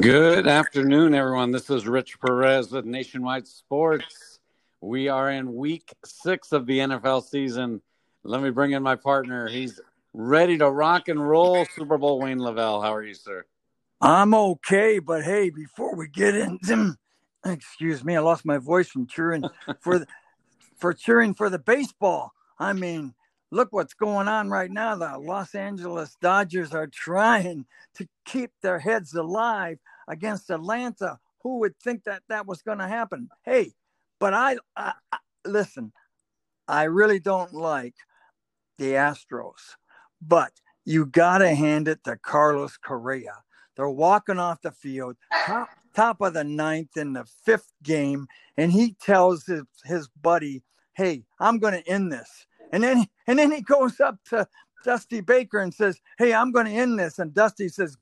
Good afternoon, everyone. This is Rich Perez with Nationwide Sports. We are in week six of the NFL season. Let me bring in my partner. He's ready to rock and roll. Super Bowl Wayne LaVelle. How are you, sir? I'm okay, but hey, before we get into, excuse me, I lost my voice from cheering for the, for cheering for the baseball. I mean, look what's going on right now. The Los Angeles Dodgers are trying to keep their heads alive against Atlanta. Who would think that that was going to happen? Hey, but I, I, I listen. I really don't like the Astros, but you got to hand it to Carlos Correa. They're walking off the field, top, top of the ninth in the fifth game, and he tells his, his buddy, "Hey, I'm going to end this." And then and then he goes up to Dusty Baker and says, "Hey, I'm going to end this." And Dusty says,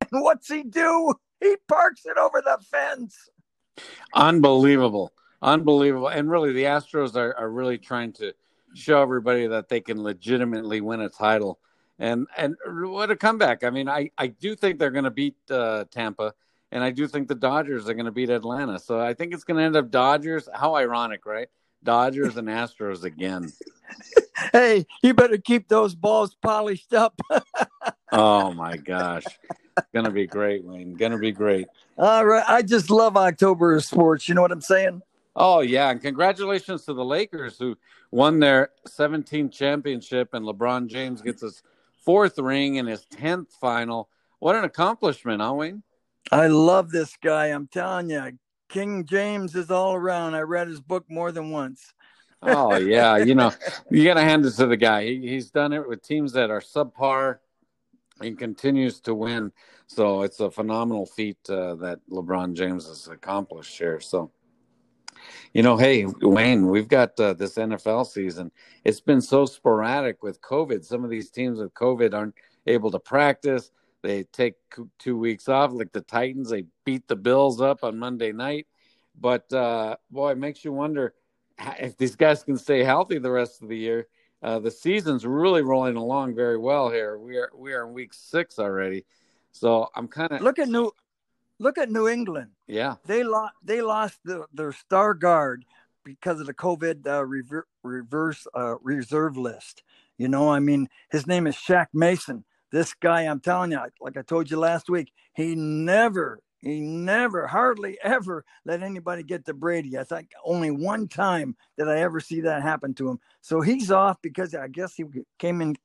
and "What's he do? He parks it over the fence." Unbelievable, unbelievable, and really, the Astros are, are really trying to show everybody that they can legitimately win a title. And and what a comeback! I mean, I I do think they're going to beat uh, Tampa, and I do think the Dodgers are going to beat Atlanta. So I think it's going to end up Dodgers. How ironic, right? Dodgers and Astros again. hey, you better keep those balls polished up. oh my gosh. Gonna be great, Wayne. Gonna be great. All right. I just love October sports. You know what I'm saying? Oh yeah, and congratulations to the Lakers who won their 17th championship, and LeBron James gets his fourth ring and his 10th final. What an accomplishment, huh, Wayne? I love this guy. I'm telling you, King James is all around. I read his book more than once. oh yeah, you know you got to hand it to the guy. He, he's done it with teams that are subpar and continues to win. So it's a phenomenal feat uh, that LeBron James has accomplished here. So you know, hey Wayne, we've got uh, this NFL season. It's been so sporadic with COVID. Some of these teams with COVID aren't able to practice. They take two weeks off, like the Titans. They beat the Bills up on Monday night. But uh, boy, it makes you wonder if these guys can stay healthy the rest of the year. Uh, the season's really rolling along very well here. We are we are in week six already, so I'm kind of look at New look at New England. Yeah, they lost they lost the, their star guard because of the COVID uh, rever- reverse uh, reserve list. You know, I mean, his name is Shaq Mason. This guy, I'm telling you, like I told you last week, he never, he never, hardly ever let anybody get to Brady. I think only one time did I ever see that happen to him. So he's off because I guess he came in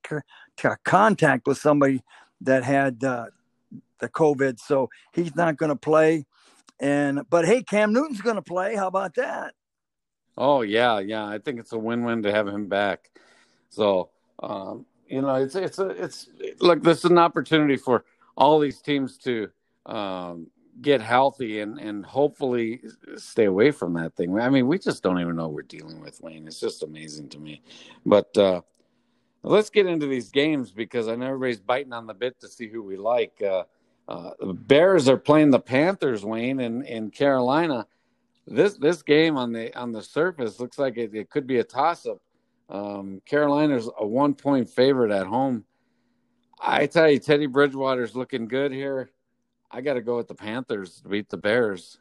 contact with somebody that had uh, the COVID. So he's not going to play. And but hey, Cam Newton's going to play. How about that? Oh yeah, yeah. I think it's a win-win to have him back. So um, you know, it's it's a it's look. This is an opportunity for all these teams to um, get healthy and and hopefully stay away from that thing. I mean, we just don't even know we're dealing with, Wayne. It's just amazing to me. But uh, let's get into these games because I know everybody's biting on the bit to see who we like. Uh, uh, the Bears are playing the Panthers, Wayne, in, in Carolina. This this game on the on the surface looks like it, it could be a toss up. Um, Carolina's a one point favorite at home. I tell you, Teddy Bridgewater's looking good here. I got to go with the Panthers to beat the Bears.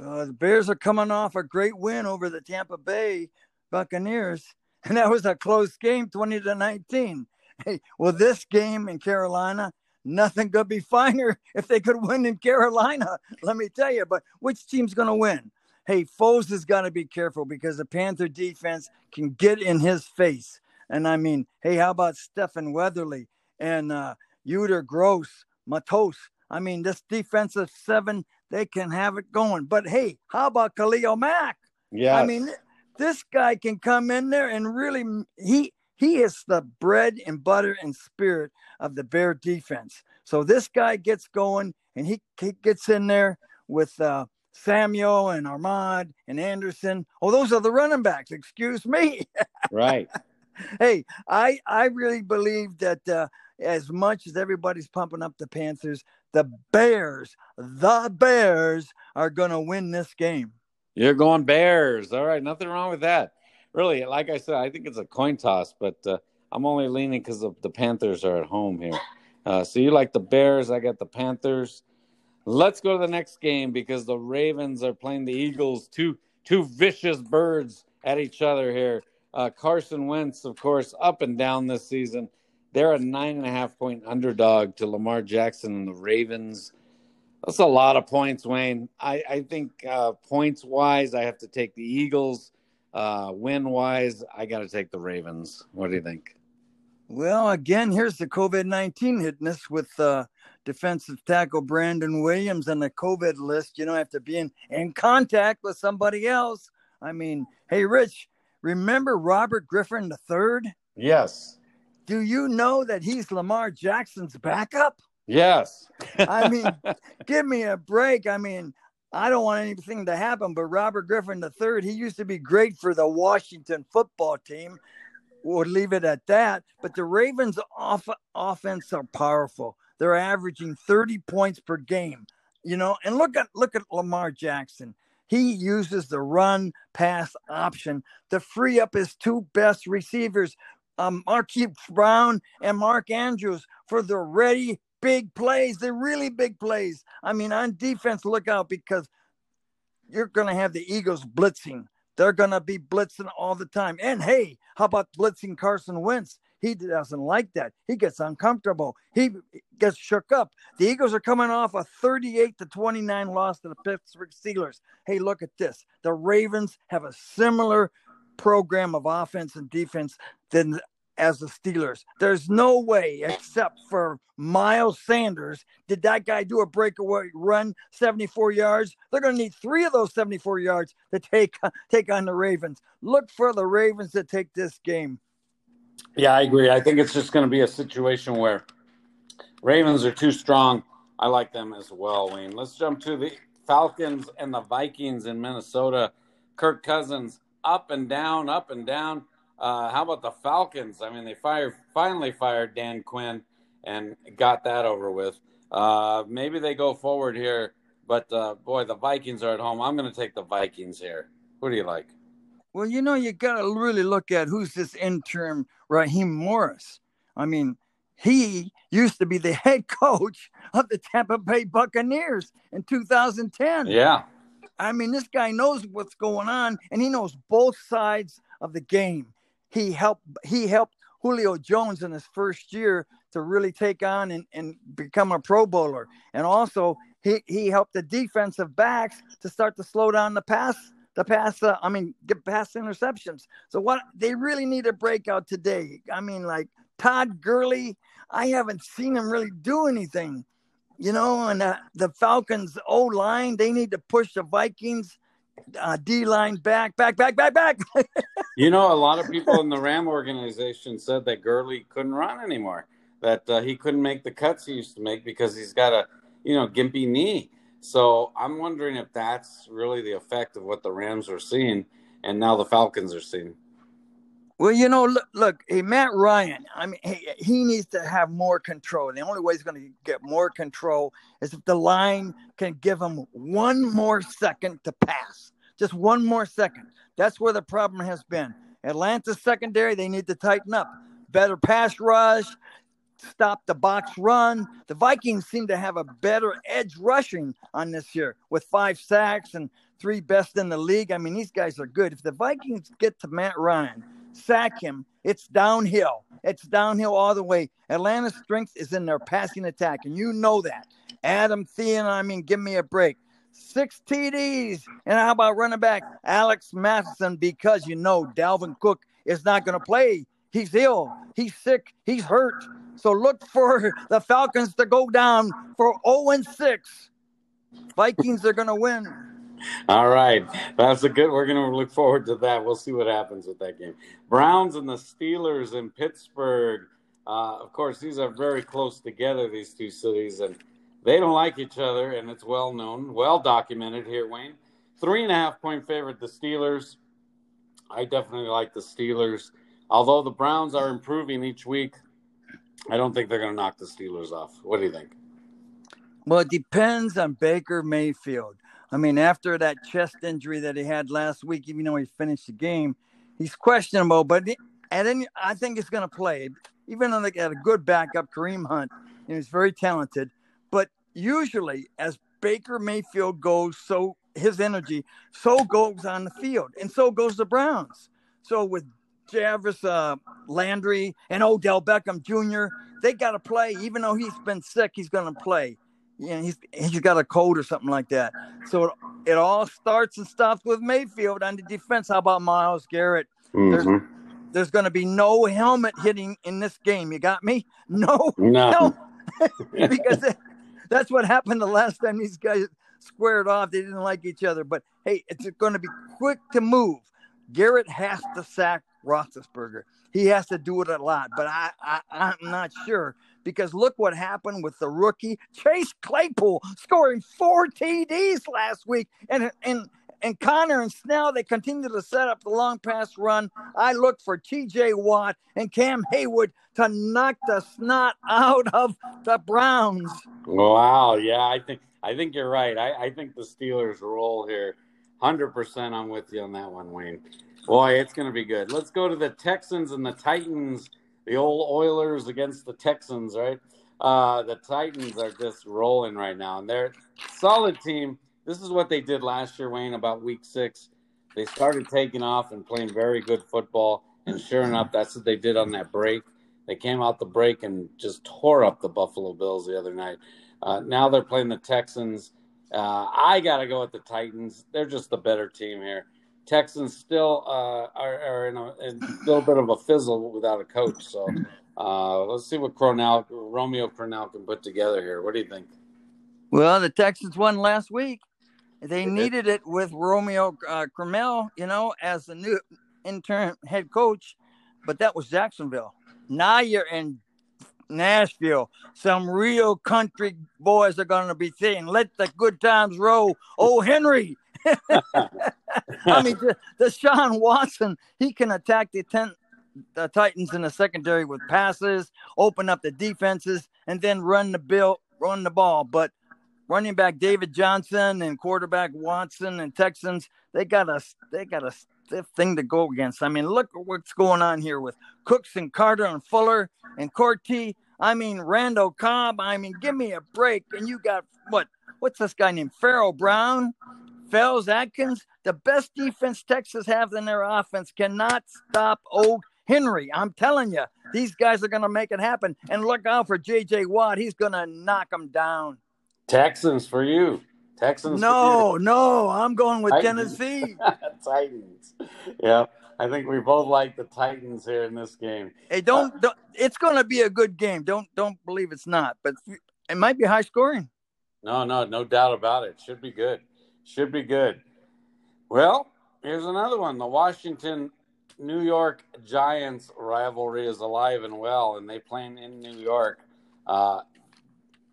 Uh, the Bears are coming off a great win over the Tampa Bay Buccaneers, and that was a close game, twenty to nineteen. Hey, well, this game in Carolina, nothing could be finer if they could win in Carolina. Let me tell you. But which team's going to win? Hey, Foles has got to be careful because the Panther defense can get in his face. And I mean, hey, how about Stephen Weatherly and uh, Yetur Gross, Matos? I mean, this defensive seven, they can have it going. But hey, how about Khalil Mack? Yeah. I mean, this guy can come in there and really he he is the bread and butter and spirit of the Bear defense. So this guy gets going and he, he gets in there with uh, Samuel and Ahmad and Anderson. Oh, those are the running backs. Excuse me. right. hey, I I really believe that uh, as much as everybody's pumping up the Panthers, the Bears, the Bears are going to win this game. You're going Bears. All right, nothing wrong with that. Really, like I said, I think it's a coin toss, but uh, I'm only leaning because the Panthers are at home here. Uh, so you like the Bears? I got the Panthers. Let's go to the next game because the Ravens are playing the Eagles. Two two vicious birds at each other here. Uh, Carson Wentz, of course, up and down this season. They're a nine and a half point underdog to Lamar Jackson and the Ravens. That's a lot of points, Wayne. I, I think uh, points wise, I have to take the Eagles. Uh, win wise, I got to take the Ravens. What do you think? Well, again, here's the COVID 19 hitting us with uh, defensive tackle Brandon Williams on the COVID list. You don't have to be in, in contact with somebody else. I mean, hey, Rich, remember Robert Griffin III? Yes. Do you know that he's Lamar Jackson's backup? Yes. I mean, give me a break. I mean, I don't want anything to happen, but Robert Griffin III, he used to be great for the Washington football team. We'll leave it at that. But the Ravens' off- offense are powerful. They're averaging 30 points per game. You know, and look at look at Lamar Jackson. He uses the run pass option to free up his two best receivers, um, Marquise Brown and Mark Andrews, for the ready big plays. They're really big plays. I mean, on defense, look out because you're going to have the Eagles blitzing. They're going to be blitzing all the time. And hey, how about blitzing Carson Wentz? He doesn't like that. He gets uncomfortable. He gets shook up. The Eagles are coming off a 38 to 29 loss to the Pittsburgh Steelers. Hey, look at this. The Ravens have a similar program of offense and defense than as the Steelers. There's no way, except for Miles Sanders, did that guy do a breakaway run 74 yards. They're going to need three of those 74 yards to take take on the Ravens. Look for the Ravens to take this game. Yeah, I agree. I think it's just going to be a situation where Ravens are too strong. I like them as well, Wayne. Let's jump to the Falcons and the Vikings in Minnesota. Kirk Cousins up and down, up and down. Uh, how about the Falcons? I mean, they fired finally fired Dan Quinn and got that over with. Uh, maybe they go forward here, but uh, boy, the Vikings are at home. I'm going to take the Vikings here. What do you like? Well, you know, you got to really look at who's this interim Raheem Morris. I mean, he used to be the head coach of the Tampa Bay Buccaneers in 2010. Yeah. I mean, this guy knows what's going on and he knows both sides of the game he helped he helped Julio Jones in his first year to really take on and, and become a pro bowler. And also he, he helped the defensive backs to start to slow down the pass the pass uh, I mean get past interceptions. So what they really need a breakout today. I mean like Todd Gurley, I haven't seen him really do anything. You know, and uh, the Falcons O line, they need to push the Vikings uh, D line back, back, back, back, back. you know, a lot of people in the Ram organization said that Gurley couldn't run anymore, that uh, he couldn't make the cuts he used to make because he's got a, you know, gimpy knee. So I'm wondering if that's really the effect of what the Rams were seeing and now the Falcons are seeing. Well, you know, look, look hey, Matt Ryan, I mean, he, he needs to have more control. And The only way he's going to get more control is if the line can give him one more second to pass. Just one more second. That's where the problem has been. Atlanta secondary, they need to tighten up. Better pass rush, stop the box run. The Vikings seem to have a better edge rushing on this year with five sacks and three best in the league. I mean, these guys are good. If the Vikings get to Matt Ryan, sack him, it's downhill. It's downhill all the way. Atlanta's strength is in their passing attack, and you know that. Adam Thielen, I mean, give me a break. Six TDs. And how about running back Alex Mattison? Because you know Dalvin Cook is not going to play. He's ill. He's sick. He's hurt. So look for the Falcons to go down for 0 and 6. Vikings are going to win. All right. That's a good. We're going to look forward to that. We'll see what happens with that game. Browns and the Steelers in Pittsburgh. Uh, of course, these are very close together, these two cities. And they don't like each other, and it's well known, well documented here, Wayne. Three and a half point favorite, the Steelers. I definitely like the Steelers. Although the Browns are improving each week, I don't think they're going to knock the Steelers off. What do you think? Well, it depends on Baker Mayfield. I mean, after that chest injury that he had last week, even though he finished the game, he's questionable. But and then I think he's going to play, even though they got a good backup, Kareem Hunt. and he's very talented. But usually, as Baker Mayfield goes, so his energy, so goes on the field, and so goes the Browns. So with Jarvis uh, Landry and Odell Beckham Jr., they got to play. Even though he's been sick, he's going to play. Yeah, he's he's got a cold or something like that. So it, it all starts and stops with Mayfield on the defense. How about Myles Garrett? Mm-hmm. There's, there's going to be no helmet hitting in this game. You got me? No, no, because that's what happened the last time these guys squared off. They didn't like each other. But hey, it's going to be quick to move. Garrett has to sack Roethlisberger. He has to do it a lot, but I, I I'm not sure because look what happened with the rookie Chase Claypool scoring four TDs last week, and and and Conner and Snell they continue to set up the long pass run. I look for T.J. Watt and Cam Heyward to knock the snot out of the Browns. Wow, yeah, I think I think you're right. I, I think the Steelers roll here. Hundred percent, I'm with you on that one, Wayne. Boy, it's going to be good. Let's go to the Texans and the Titans. The old Oilers against the Texans, right? Uh, the Titans are just rolling right now, and they're solid team. This is what they did last year, Wayne. About week six, they started taking off and playing very good football. And sure enough, that's what they did on that break. They came out the break and just tore up the Buffalo Bills the other night. Uh, now they're playing the Texans. Uh, I got to go with the Titans. They're just the better team here. Texans still uh, are, are in, a, in, a, little bit of a fizzle without a coach. So uh, let's see what Crennel, Romeo Crennel can put together here. What do you think? Well, the Texans won last week. They needed it with Romeo uh, you know, as the new interim head coach, but that was Jacksonville. Now you're in Nashville. Some real country boys are going to be saying, let the good times roll. Oh, Henry. I mean, Deshaun Watson, he can attack the, ten, the Titans in the secondary with passes, open up the defenses, and then run the bill, run the ball. But running back David Johnson and quarterback Watson and Texans, they got a they got a stiff thing to go against. I mean, look what's going on here with Cooks and Carter and Fuller and Corty. I mean, Randall Cobb. I mean, give me a break. And you got what? What's this guy named Pharaoh Brown? Fells Akins. The best defense Texas have in their offense cannot stop old Henry. I'm telling you, these guys are going to make it happen. And look out for J.J. Watt. He's going to knock them down. Texans for you. Texans. No, no, I'm going with Titans. Tennessee. Titans. Yeah, I think we both like the Titans here in this game. Hey, don't, uh, don't it's going to be a good game. Don't don't believe it's not, but it might be high scoring. No, no, no doubt about it. Should be good. Should be good. Well, here's another one. The Washington New York Giants rivalry is alive and well, and they playing in New York. Uh,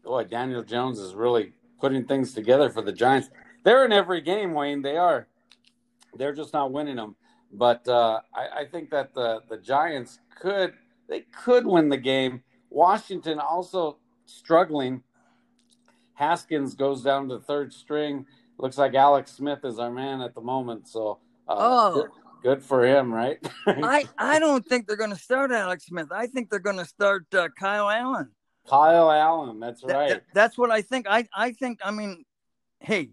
boy, Daniel Jones is really putting things together for the Giants. They're in every game, Wayne. They are. They're just not winning them. But uh, I, I, think that the the Giants could they could win the game. Washington also struggling. Haskins goes down to third string. Looks like Alex Smith is our man at the moment. So uh, oh. Good, for him, right? I, I don't think they're going to start Alex Smith. I think they're going to start uh, Kyle Allen. Kyle Allen. That's right. That, that's what I think. I I think. I mean, hey,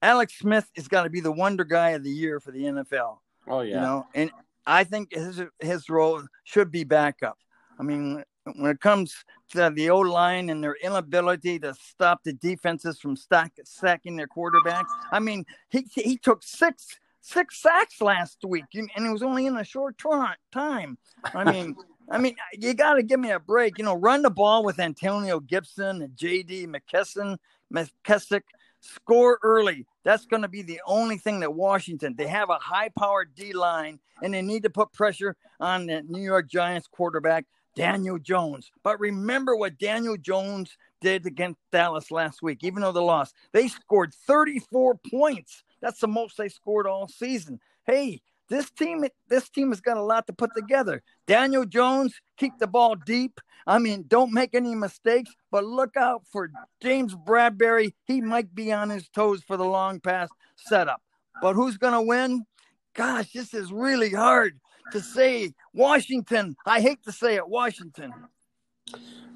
Alex Smith is got to be the wonder guy of the year for the NFL. Oh yeah. You know, and I think his his role should be backup. I mean, when it comes to the O line and their inability to stop the defenses from stack, sacking their quarterback, I mean, he he took six six sacks last week, and it was only in a short time. I mean. I mean, you got to give me a break. You know, run the ball with Antonio Gibson and J.D. McKesson, McKissic. Score early. That's going to be the only thing that Washington. They have a high-powered D line, and they need to put pressure on the New York Giants quarterback Daniel Jones. But remember what Daniel Jones did against Dallas last week, even though they lost. They scored 34 points. That's the most they scored all season. Hey, this team, this team has got a lot to put together. Daniel Jones, keep the ball deep. I mean, don't make any mistakes, but look out for James Bradberry. He might be on his toes for the long pass setup. But who's going to win? Gosh, this is really hard to say. Washington. I hate to say it, Washington.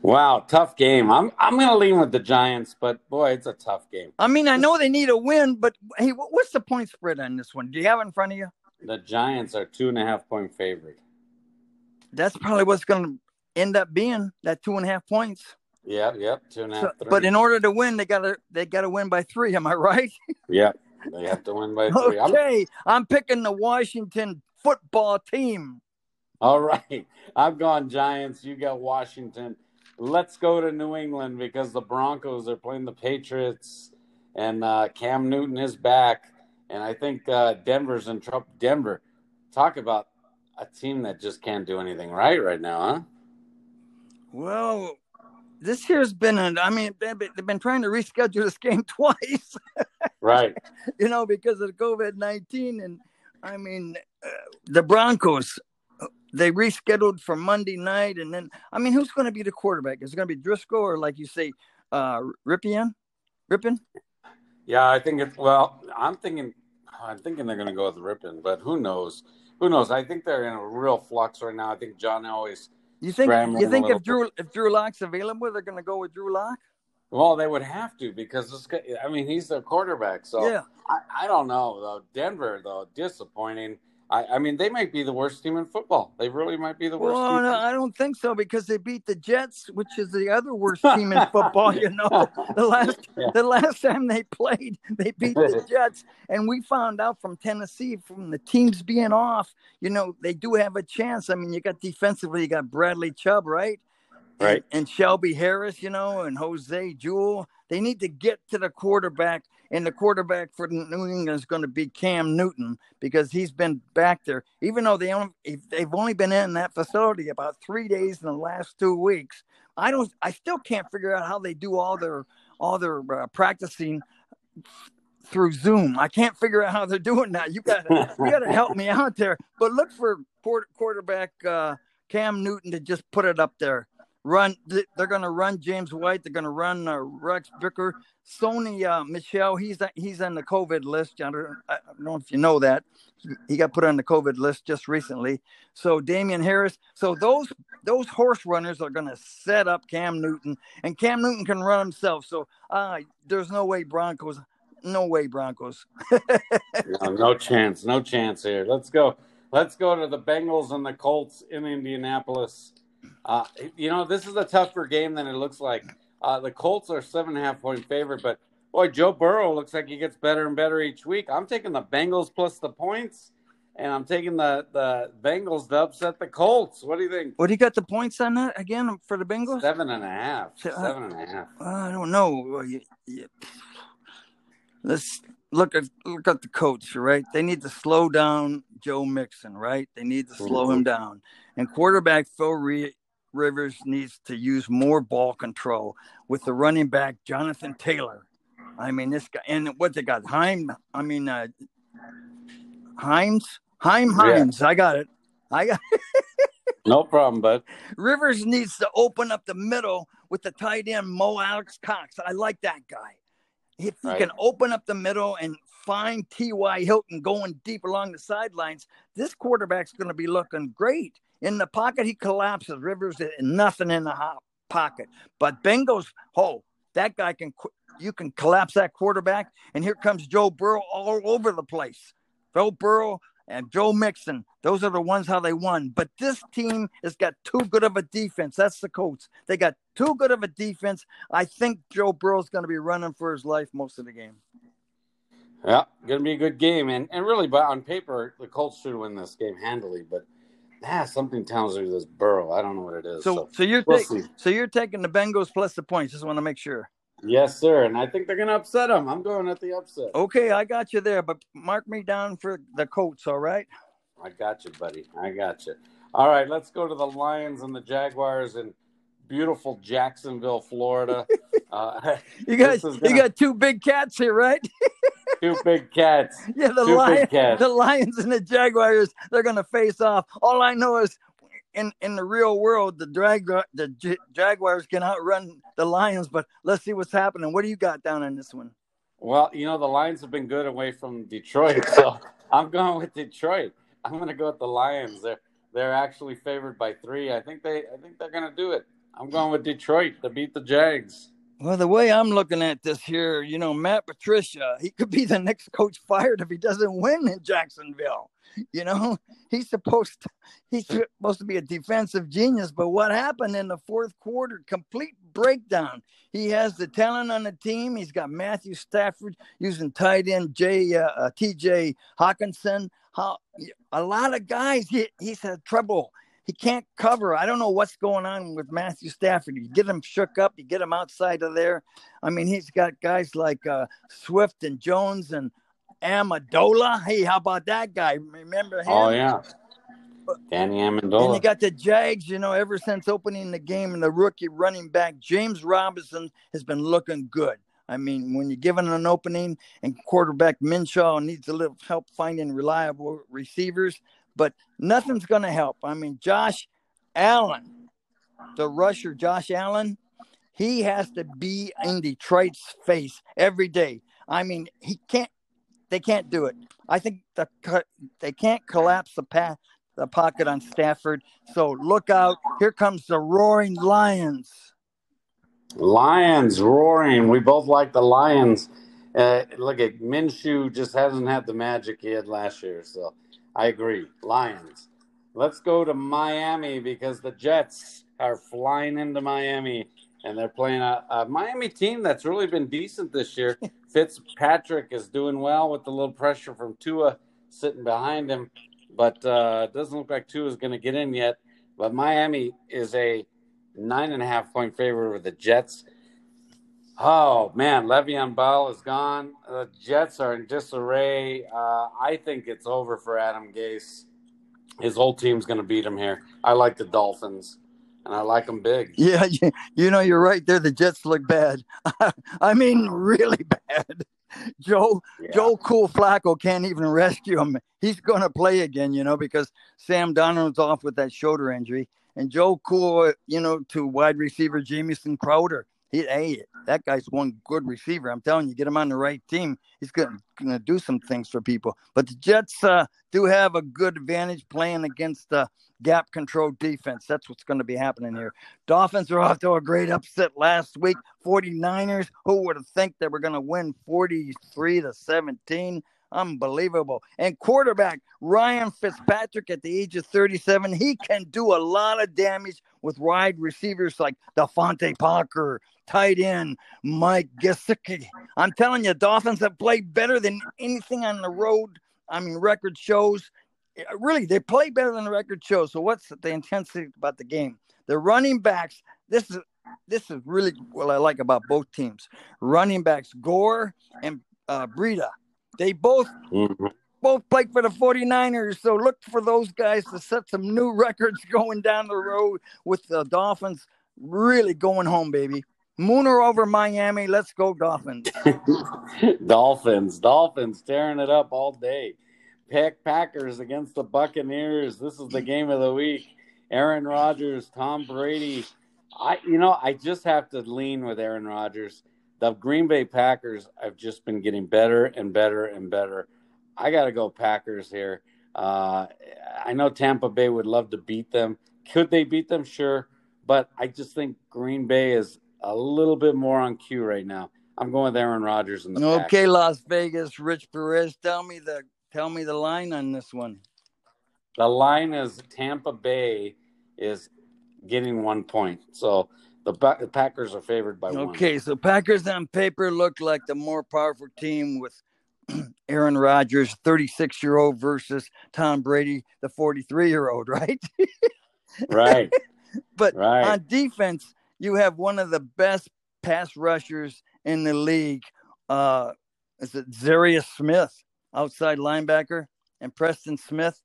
Wow, tough game. I'm I'm gonna lean with the Giants, but boy, it's a tough game. I mean, I know they need a win, but hey, what's the point spread on this one? Do you have it in front of you? The Giants are two and a half point favorite. That's probably what's going to end up being that two and a half points. Yep, yep, two and a half. So, but in order to win, they gotta they gotta win by three. Am I right? Yep, they have to win by three. okay, I'm, I'm picking the Washington football team. All right, I've gone Giants. You got Washington. Let's go to New England because the Broncos are playing the Patriots, and uh, Cam Newton is back, and I think uh, Denver's in trouble. Denver, talk about a team that just can't do anything right right now, huh? Well, this year's been an, I mean, they've been trying to reschedule this game twice. right. You know, because of COVID 19. And I mean, uh, the Broncos, they rescheduled for Monday night. And then, I mean, who's going to be the quarterback? Is it going to be Driskel or, like you say, uh, Rypien? Rippin? Yeah, I think it's, well, I'm thinking, I'm thinking they're going to go with Rippin, but who knows? Who knows? I think they're in a real flux right now. I think John always you think you think if Drew bit. if Drew Lock's available, they're going to go with Drew Lock? Well, they would have to because this guy, I mean he's their quarterback. So yeah. I, I don't know though. Denver though disappointing. I, I, mean, they might be the worst team in football. They really might be the worst. Well, no, I don't think so because they beat the Jets, which is the other worst team in football. You know, the last yeah. the last time they played, they beat the Jets, and we found out from Tennessee from the teams being off. You know, they do have a chance. I mean, you got defensively, you got Bradley Chubb, right? Right. And, and Shelby Harris, you know, and Josey Jewell. They need to get to the quarterback and the quarterback for New England is going to be Cam Newton because he's been back there. Even though they only, they've only been in that facility about three days in the last two weeks, I don't. I still can't figure out how they do all their all their uh, practicing through Zoom. I can't figure out how they're doing that. You got you got to help me out there. But look for quarterback uh, Cam Newton to just put it up there run. They're going to run James White. They're going to run uh, Rex Burkhead. Sony uh, Michel. He's he's on the COVID list. I don't, I don't know if you know that. He, got put on the COVID list just recently. So Damien Harris. So those those horse runners are going to set up Cam Newton, and Cam Newton can run himself. So uh, there's no way Broncos. No way Broncos. no, no chance. No chance here. Let's go. Let's go to the Bengals and the Colts in Indianapolis. Uh, you know, this is a tougher game than it looks like. Uh, the Colts are seven and a half point favorite, but boy, Joe Burrow looks like he gets better and better each week. I'm taking the Bengals plus the points, and I'm taking the the Bengals to upset the Colts. What do you think? What do you got the points on that again for the Bengals? Seven and a half. Uh, seven and a half. I don't know. Let's look at look at the coach, right? They need to slow down Joe Mixon, right? They need to slow mm-hmm. him down. And quarterback Phil Re- Rivers needs to use more ball control with the running back Jonathan Taylor. I mean, this guy and what they got, Heim. I mean, uh, Hines, Heim Hines. Yeah. I got it. I got. no problem, bud. Rivers needs to open up the middle with the tight end Mo Alie-Cox. I like that guy. If he right. can open up the middle and find T.Y. Hilton going deep along the sidelines, this quarterback's going to be looking great. In the pocket, he collapses. Rivers nothing in the hot pocket. But Bengals, oh, that guy can. You can collapse that quarterback, and here comes Joe Burrow all over the place. Joe Burrow and Joe Mixon. Those are the ones how they won. But this team has got too good of a defense. That's the Colts. They got too good of a defense. I think Joe Burrow's going to be running for his life most of the game. Yeah, going to be a good game, and and really, but on paper, the Colts should win this game handily. But ah, something tells me this Burrow. I don't know what it is. So, so, so you're we'll ta- so you're taking the Bengals plus the points. Just want to make sure. Yes, sir. And I think they're going to upset them. I'm going at the upset. Okay, I got you there, but mark me down for the Colts. All right. I got you, buddy. I got you. All right, let's go to the Lions and the Jaguars in beautiful Jacksonville, Florida. Uh, you guys, gonna... you got two big cats here, right? two big cats. Yeah, the Lions, the Lions and the Jaguars. They're going to face off. All I know is, in in the real world, the drag the J- Jaguars can outrun the Lions. But let's see what's happening. What do you got down on this one? Well, you know the Lions have been good away from Detroit, so I'm going with Detroit. I'm going to go with the Lions. They're they're actually favored by three. I think they I think they're going to do it. I'm going with Detroit to beat the Jags. Well, the way I'm looking at this here, you know, Matt Patricia, he could be the next coach fired if he doesn't win in Jacksonville. You know, he's supposed to, he's supposed to be a defensive genius, but what happened in the fourth quarter? Complete breakdown. He has the talent on the team. He's got Matthew Stafford using tight end J uh, uh, T.J. Hockenson. How a lot of guys he, he's had trouble he can't cover. I don't know what's going on with Matthew Stafford. You get him shook up, you get him outside of there. I mean, he's got guys like uh, Swift and Jones and Amendola. Hey, how about that guy? Remember him? Oh yeah. Danny Amendola. And you got the Jags, you know, ever since opening the game, and the rookie running back James Robinson has been looking good. I mean, when you're given an opening and quarterback Minshew needs a little help finding reliable receivers, but nothing's going to help. I mean, Josh Allen, the rusher, Josh Allen, he has to be in Detroit's face every day. I mean, he can't. They can't do it. I think the they can't collapse the path, the pocket on Stafford. So look out! Here comes the roaring lions. Lions roaring. We both like the Lions. Uh, look at Minshew just hasn't had the magic he had last year. So I agree. Lions. Let's go to Miami because the Jets are flying into Miami and they're playing a, a Miami team that's really been decent this year. Fitzpatrick is doing well with the little pressure from Tua sitting behind him, but uh, doesn't look like Tua is going to get in yet. But Miami is a nine and a half point favorite over the Jets. Oh man, Le'Veon Bell is gone. The Jets are in disarray. Uh, I think it's over for Adam Gase. His whole team's going to beat him here. I like the Dolphins, and I like them big. Yeah, you know you're right there. The Jets look bad. I mean, really bad. Joe yeah. Joe Cool Flacco can't even rescue him. He's going to play again, you know, because Sam Darnold's off with that shoulder injury, and Joe Cool, you know, to wide receiver Jamison Crowder he, hey, that guy's one good receiver. I'm telling you, get him on the right team. He's going to do some things for people. But the Jets uh, do have a good advantage playing against the gap control defense. That's what's going to be happening here. Dolphins are off to a great upset last week. 49ers, who would have think they were going to win 43 to 17? Unbelievable. And quarterback Ryan Fitzpatrick at the age of 37, he can do a lot of damage with wide receivers like DeVante Parker, tight end Mike Gesicki. I'm telling you, Dolphins have played better than anything on the road. I mean, record shows. Really, they play better than the record shows. So, what's the intensity about the game? The running backs. This is this is really what I like about both teams. Running backs Gore and uh, Breida they both mm-hmm. both played for the 49ers. So look for those guys to set some new records going down the road with the Dolphins really going home, baby. Mooner over Miami. Let's go, Dolphins. Dolphins. Dolphins tearing it up all day. Pack Packers against the Buccaneers. This is the game of the week. Aaron Rodgers, Tom Brady. I you know, I just have to lean with Aaron Rodgers the Green Bay Packers have just been getting better and better and better. I got to go Packers here. Uh, I know Tampa Bay would love to beat them. Could they beat them? Sure. But I just think Green Bay is a little bit more on cue right now. I'm going with Aaron Rodgers in the Okay, Las Vegas, Rich Perez. Tell me the tell me the line on this one. The line is Tampa Bay is getting one point. So the, the Packers are favored by one. Okay, so Packers on paper look like the more powerful team with Aaron Rodgers, 36 year old, versus Tom Brady, the 43 year old, right? right. But right. on defense, you have one of the best pass rushers in the league. Uh, is it Zarius Smith, outside linebacker, and Preston Smith?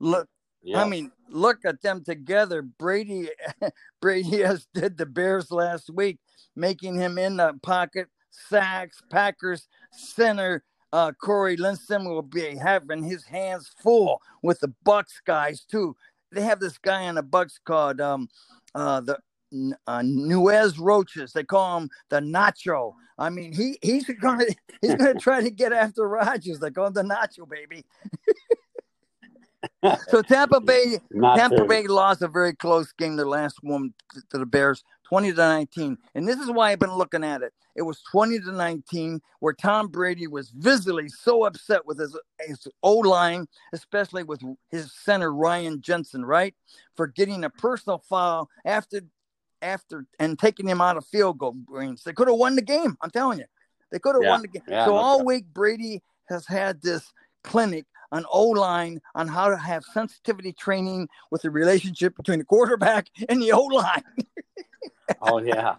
Look, I mean, look at them together. Brady, Brady has did the Bears last week, making him in the pocket, sacks, Packers center. Uh, Corey Linsley will be having his hands full with the Bucks guys too. They have this guy on the Bucks called um, uh, the uh, Nuez Roches. They call him the Nacho. I mean, he he's gonna he's gonna try to get after Rodgers. They call him the Nacho baby. so Tampa Bay, Not Tampa true. Bay lost a very close game, their last one to- the Bears, twenty to nineteen. And this is why I've been looking at it. It was twenty to nineteen, where Tom Brady was visibly so upset with his his O line, especially with his center Ryan Jensen, right, for getting a personal foul after after and taking him out of field goal range. They could have won the game. I'm telling you, they could have Yeah. won the game. Yeah, so all doubt. week Brady has had this clinic on O line on how to have sensitivity training with the relationship between the quarterback and the O line. Oh yeah.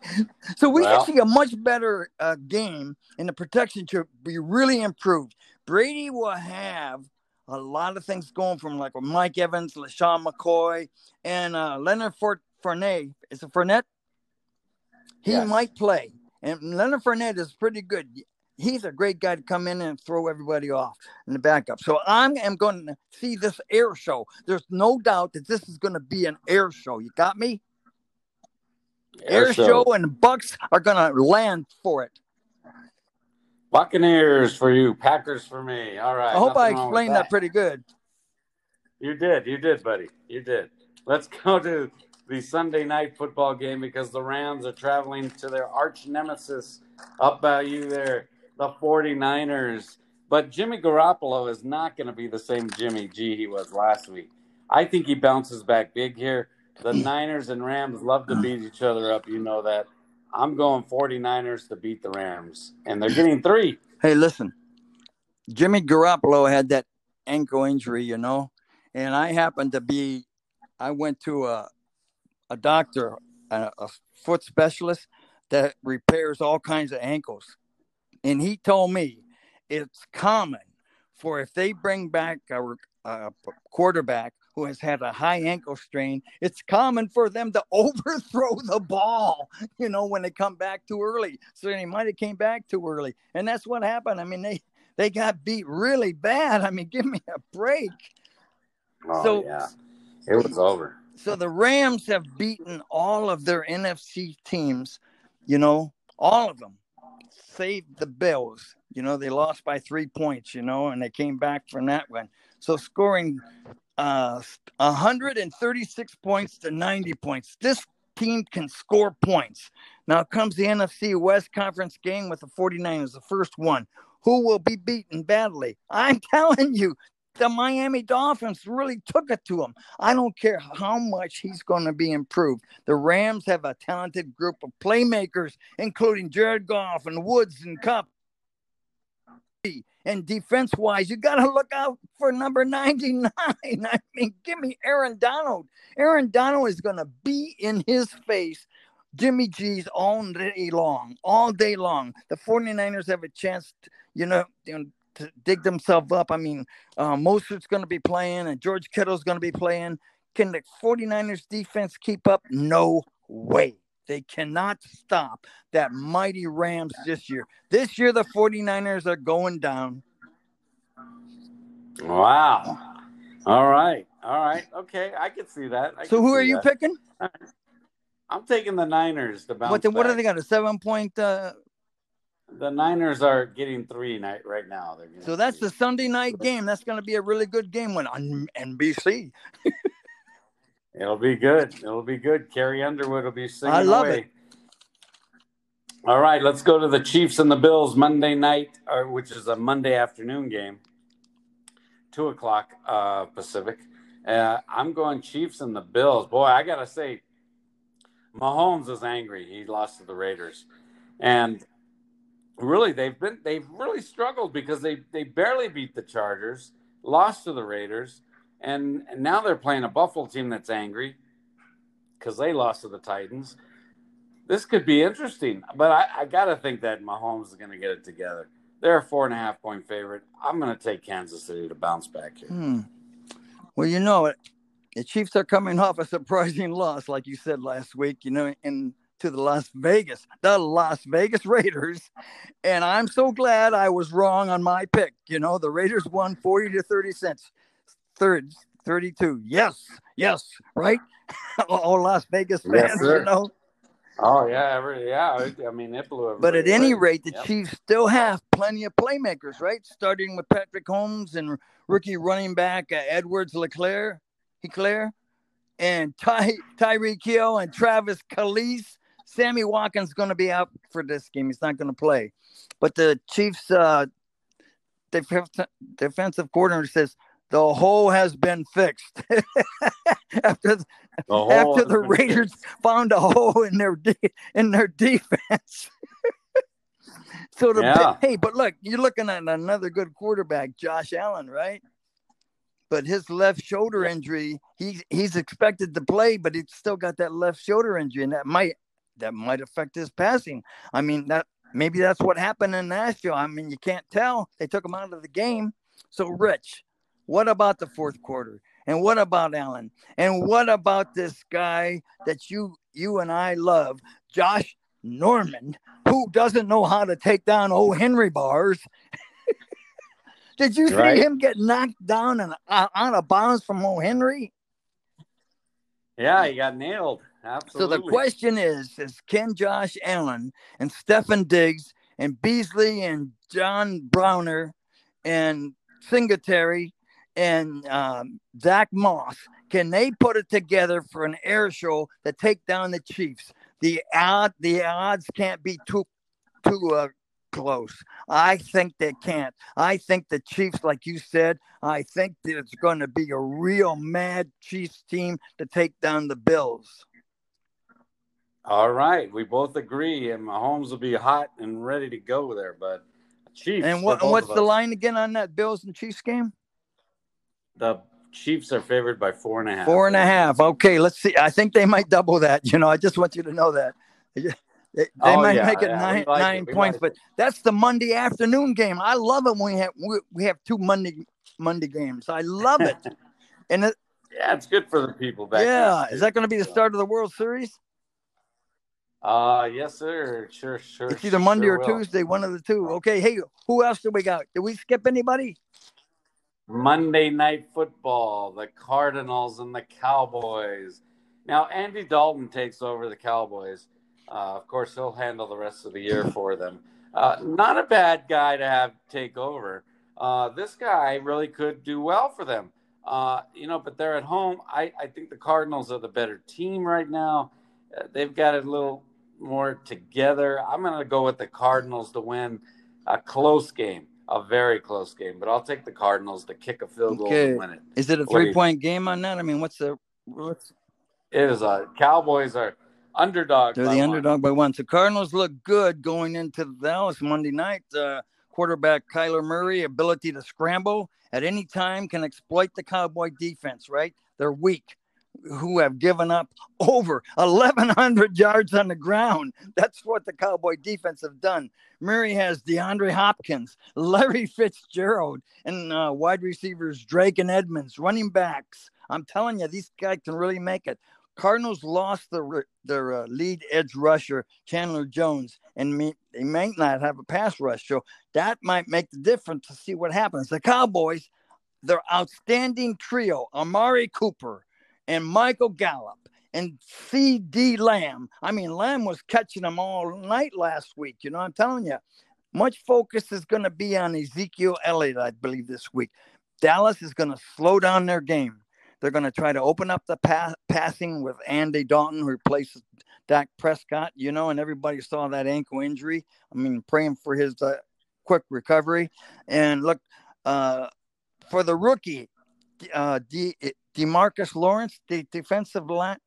So we Well- should see a much better uh, game, and the protection should be really improved. Brady will have a lot of things going from like with Mike Evans, LeSean McCoy, and uh, Leonard Four- Fournette. Is it Fournette? He Yes. might play, and Leonard Fournette is pretty good. He's a great guy to come in and throw everybody off in the backup. So I'm going to see this air show. There's no doubt that this is going to be an air show. You got me? Air, show. and Bucks are going to land for it. Buccaneers for you, Packers for me. All right. I hope I nothing wrong with explained that pretty good. You did. You did, buddy. You did. Let's go to the Sunday night football game because the Rams are traveling to their arch nemesis up by you there, the 49ers. But Jimmy Garoppolo is not going to be the same Jimmy G he was last week. I think he bounces back big here. The mm. Niners and Rams love to beat each other up. You know that. I'm going 49ers to beat the Rams, and they're getting three. Hey, listen, Jimmy Garoppolo had that ankle injury, you know, and I happened to be, I went to a, a doctor, a, a foot specialist that repairs all kinds of ankles. And he told me it's common for if they bring back a, a quarterback who has had a high ankle strain, it's common for them to overthrow the ball, you know, when they come back too early. So they might have came back too early. And that's what happened. I mean, they they got beat really bad. I mean, give me a break. Oh, So- yeah. It was over. So the Rams have beaten all of their NFC teams, you know, all of them, save the Bills. You know, they lost by three points, you know, and they came back from that one. So scoring uh 136 points to 90 points. This team can score points. Now comes the NFC West Conference game with the 49ers, the first one. Who will be beaten badly? I'm telling you, the Miami Dolphins really took it to him. I don't care how much he's going to be improved. The Rams have a talented group of playmakers, including Jared Goff and Woods and Kupp. And defense wise, you got to look out for number 99. I mean, give me Aaron Donald. Aaron Donald is going to be in his face Jimmy G's all day long, all day long. The 49ers have a chance, to, you know, you know, to dig themselves up. I mean, uh, Mostert's going to be playing and George Kittle's going to be playing. Can the 49ers defense keep up? No way. They cannot stop that mighty Rams this year. This year, the 49ers are going down. Wow. All right. All right. Okay. I can see that. I So, who are you that. picking? I'm taking the Niners to bounce What, the, what back. are they got? A seven point. Uh, The Niners are getting three night right now. They're so, that's three. the Sunday night game. That's going to be a really good game when on NBC. It'll be good. It'll be good. Carrie Underwood will be singing I love away. it. All right, let's go to the Chiefs and the Bills Monday night, or, which is a Monday afternoon game, two o'clock uh, Pacific. Uh, I'm going Chiefs and the Bills. Boy, I gotta say, Mahomes is angry. He lost to the Raiders, and really they've been they've really struggled because they they barely beat the Chargers, lost to the Raiders, and, and now they're playing a Buffalo team that's angry because they lost to the Titans. This could be interesting, but I, I got to think that Mahomes is going to get it together. They're a four and a half point favorite. I'm going to take Kansas City to bounce back here. Hmm. Well, you know. The Chiefs are coming off a surprising loss, like you said last week, you know, in to the Las Vegas, the Las Vegas Raiders. And I'm so glad I was wrong on my pick. You know, the Raiders won 40 to 30 cents. Third, 32. Yes, yes, right? All Las Vegas fans, Yes, you know. Oh yeah, every, yeah. I mean, it blew. But at any rate, the Yep. Chiefs still have plenty of playmakers, right? Starting with Patrick Holmes and rookie running back uh, Edwards Leclerc, Leclerc, and Ty Tyreek Hill and Travis Calise. Sammy Watkins going to be out for this game. He's not going to play. But the Chiefs uh, def- defensive coordinator says the hole has been fixed after The whole after the Raiders fixed. found a hole in their de- in their defense. so the Yeah. hey, but look, you're looking at another good quarterback, Josh Allen, right? But his left shoulder injury, he's he's expected to play, but he's still got that left shoulder injury, and that might that might affect his passing. I mean, that maybe that's what happened in Nashville. I mean, you can't tell. They took him out of the game. So, Rich, what about the fourth quarter? And what about Allen? And what about this guy that you you and I love, Josh Norman, who doesn't know how to take down old Henry bars? Did you see Right. him get knocked down and uh, out of bounds from old Henry? Yeah, he got nailed. So the question is: Is can Josh Allen and Stefon Diggs and Beasley and John Browner and Singletary and um, Zach Moss can they put it together for an air show to take down the Chiefs? The odd the odds can't be too too uh, close. I think they can't. I think the Chiefs, like you said, I think that it's going to be a real mad Chiefs team to take down the Bills. All right, we both agree, and Mahomes will be hot and ready to go there. But Chiefs And what what's the line again on that Bills and Chiefs game? The Chiefs are favored by four and a half. Four and a half. Okay, let's see. I think they might double that. You know, I just want you to know that. They, they Oh, might yeah, make it yeah, nine like nine we points, but that's the Monday afternoon game. I love it when we have we, we have two Monday Monday games. I love it. and it, Yeah, it's good for the people back. yeah, east, is that going to be the start of the World Series? Uh yes, sir. Sure, sure. It's either Monday sure or will. Tuesday, one of the two. Okay, hey, who else do we got? Did we skip anybody? Monday night football, the Cardinals and the Cowboys. Now Andy Dalton takes over the Cowboys. Uh, of course, he'll handle the rest of the year for them. Uh, not a bad guy to have take over. Uh, this guy really could do well for them. Uh, you know, but they're at home. I, I think the Cardinals are the better team right now. Uh, they've got a little more together. I'm going to go with the Cardinals to win a close game, a very close game. But I'll take the Cardinals to kick a field goal Okay. and win it. Is it a What do three point game on that? I mean, what's the what's It is a Cowboys are underdog. They're the one. underdog by one. So Cardinals look good going into Dallas Monday night. Uh, quarterback Kyler Murray, ability to scramble at any time, can exploit the Cowboy defense. Right? They're weak, who have given up over 1,100 yards on the ground. That's what the Cowboy defense have done. Murray has DeAndre Hopkins, Larry Fitzgerald, and uh, wide receivers Drake and Edmonds, running backs. I'm telling you, these guys can really make it. Cardinals lost their their uh, lead edge rusher Chandler Jones, and me, they might not have a pass rush, so that might make the difference to see what happens. The Cowboys, their outstanding trio: Amari Cooper and Michael Gallup and CeeDee Lamb. I mean, Lamb was catching them all night last week. You know, I'm telling you, much focus is going to be on Ezekiel Elliott, I believe, this week. Dallas is going to slow down their game. They're going to try to open up the pa- passing with Andy Dalton, who replaces Dak Prescott, you know, and everybody saw that ankle injury. I mean, praying for his uh, quick recovery. And look, uh, for the rookie, uh, De- DeMarcus Lawrence, the defensive line,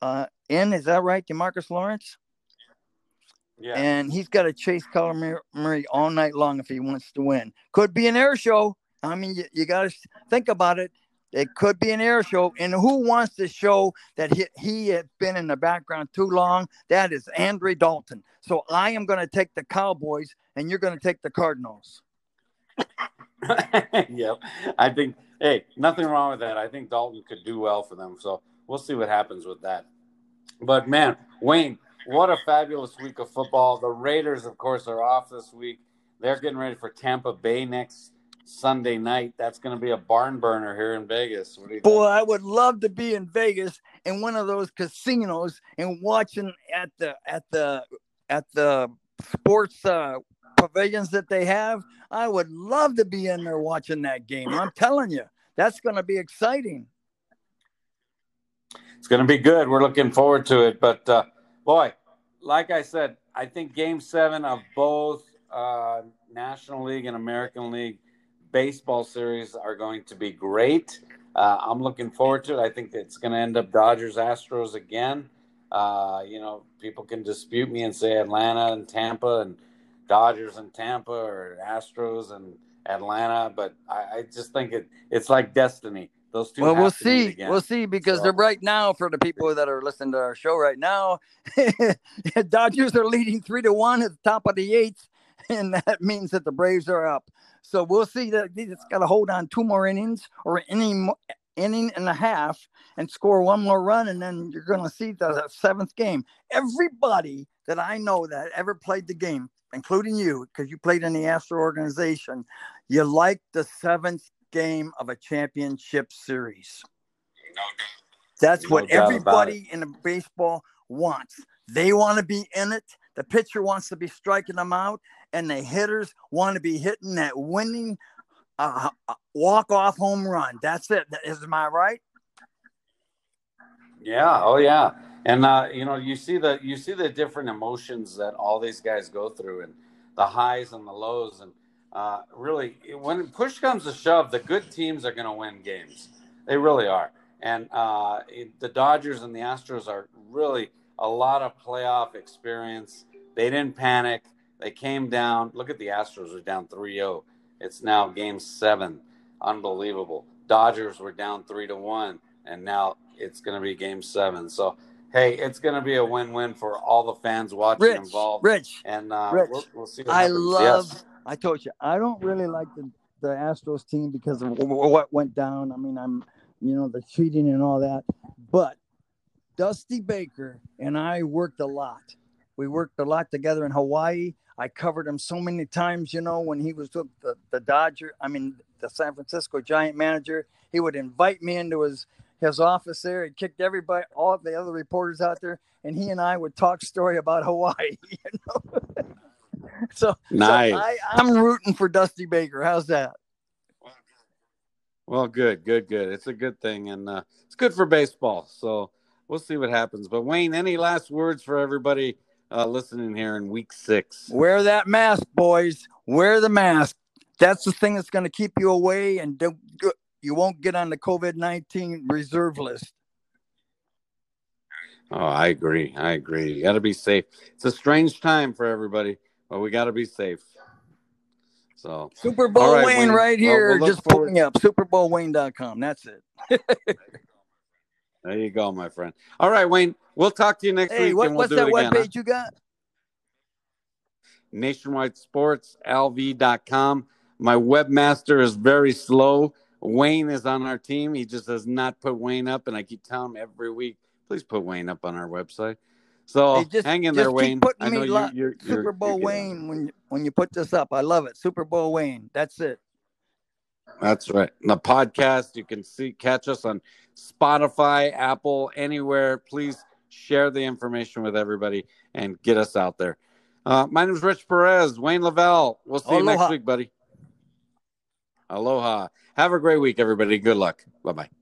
uh, in, is that right? DeMarcus Lawrence? Yeah. and he's got to chase Kyler Mur- Murray all night long if he wants to win. Could be an air show. I mean, you, you got to think about it. It could be an air show, and who wants to show that he, he has been in the background too long? That is Andre Dalton. So I am going to take the Cowboys, and you're going to take the Cardinals. yep. I think, hey, nothing wrong with that. I think Dalton could do well for them. So we'll see what happens with that. But man, Wayne, what a fabulous week of football. The Raiders, of course, are off this week. They're getting ready for Tampa Bay next Sunday night. That's going to be a barn burner here in Vegas. What do you Boy, think? I would love to be in Vegas in one of those casinos and watching at the at the at the sports uh, pavilions that they have. I would love to be in there watching that game. I'm telling you, that's going to be exciting. It's going to be good. We're looking forward to it. But uh, boy, like I said, I think Game Seven of both uh, National League and American League baseball series are going to be great. Uh, I'm looking forward to it. I think it's going to end up Dodgers Astros again. Uh, you know, people can dispute me and say Atlanta and Tampa and Dodgers and Tampa or Astros and Atlanta, but I, I just think it it's like destiny. Those two. Well, we'll see. We'll see because So- they're right now for the people that are listening to our show right now. Dodgers are leading three to one at the top of the eighth, and that means that the Braves are up. So we'll see that it's got to hold on two more innings or any inning, inning and a half and score one more run, and then you're going to see the seventh game. Everybody that I know that ever played the game, including you, because you played in the Astro organization, you like the seventh game of a championship series. That's No what everybody in the baseball wants. They want to be in it. The pitcher wants to be striking them out, and the hitters want to be hitting that winning uh, walk-off home run. That's it. Is my right? Yeah. Oh, yeah. And uh, you know, you see the you see the different emotions that all these guys go through, and the highs and the lows, and uh, really, when push comes to shove, the good teams are going to win games. They really are. And uh, the Dodgers and the Astros are really a lot of playoff experience. They didn't panic. They came down. Look at the Astros were down 3-0. It's now game seven. Unbelievable. Dodgers were down three to one, and now it's going to be game seven. So, hey, it's going to be a win-win for all the fans watching Rich, involved. Rich, And uh, Rich, we'll, we'll see. I love. Yes. I told you I don't really like the the Astros team because of wh- wh- what went down. I mean, I'm you know the cheating and all that, but Dusty Baker and I worked a lot. We worked a lot together in Hawaii. I covered him so many times, you know, when he was with the, the Dodger, I mean, the San Francisco Giant manager. He would invite me into his his office there. He kicked everybody, all the other reporters out there, and he and I would talk story about Hawaii. You know, so Nice. so I, I'm rooting for Dusty Baker. How's that? Well, good, good, good. It's a good thing, and uh, it's good for baseball. So we'll see what happens. But Wayne, any last words for everybody uh, listening here in Week Six? Wear that mask, boys. Wear the mask. That's the thing that's going to keep you away, and don't, you won't get on the COVID nineteen reserve list. Oh, I agree. I agree. You got to be safe. It's a strange time for everybody, but we got to be safe. So Super Bowl right, Wayne, Wayne. right Well, here. we'll look Just forward- me up. SuperBowlWayne.com. That's it. there you go, my friend. All right, Wayne. We'll talk to you next Hey, week, what, and we'll what's do that it again. webpage you got? Nationwide Sports, LV.com. My webmaster is very slow. Wayne is on our team. He just does not put Wayne up, and I keep telling him every week, please put Wayne up on our website. So Hey, just- hang in just there, Wayne. I know you're, you're Super Bowl you're. Wayne. When you, when you put this up, I love it. Super Bowl Wayne. That's it. That's right. The podcast, you can see catch us on Spotify, Apple, anywhere. Please share the information with everybody and get us out there. Uh, my name is Rich Perez, Wayne LaVelle. We'll see you next week, buddy. Aloha. Have a great week, everybody. Good luck. Bye bye.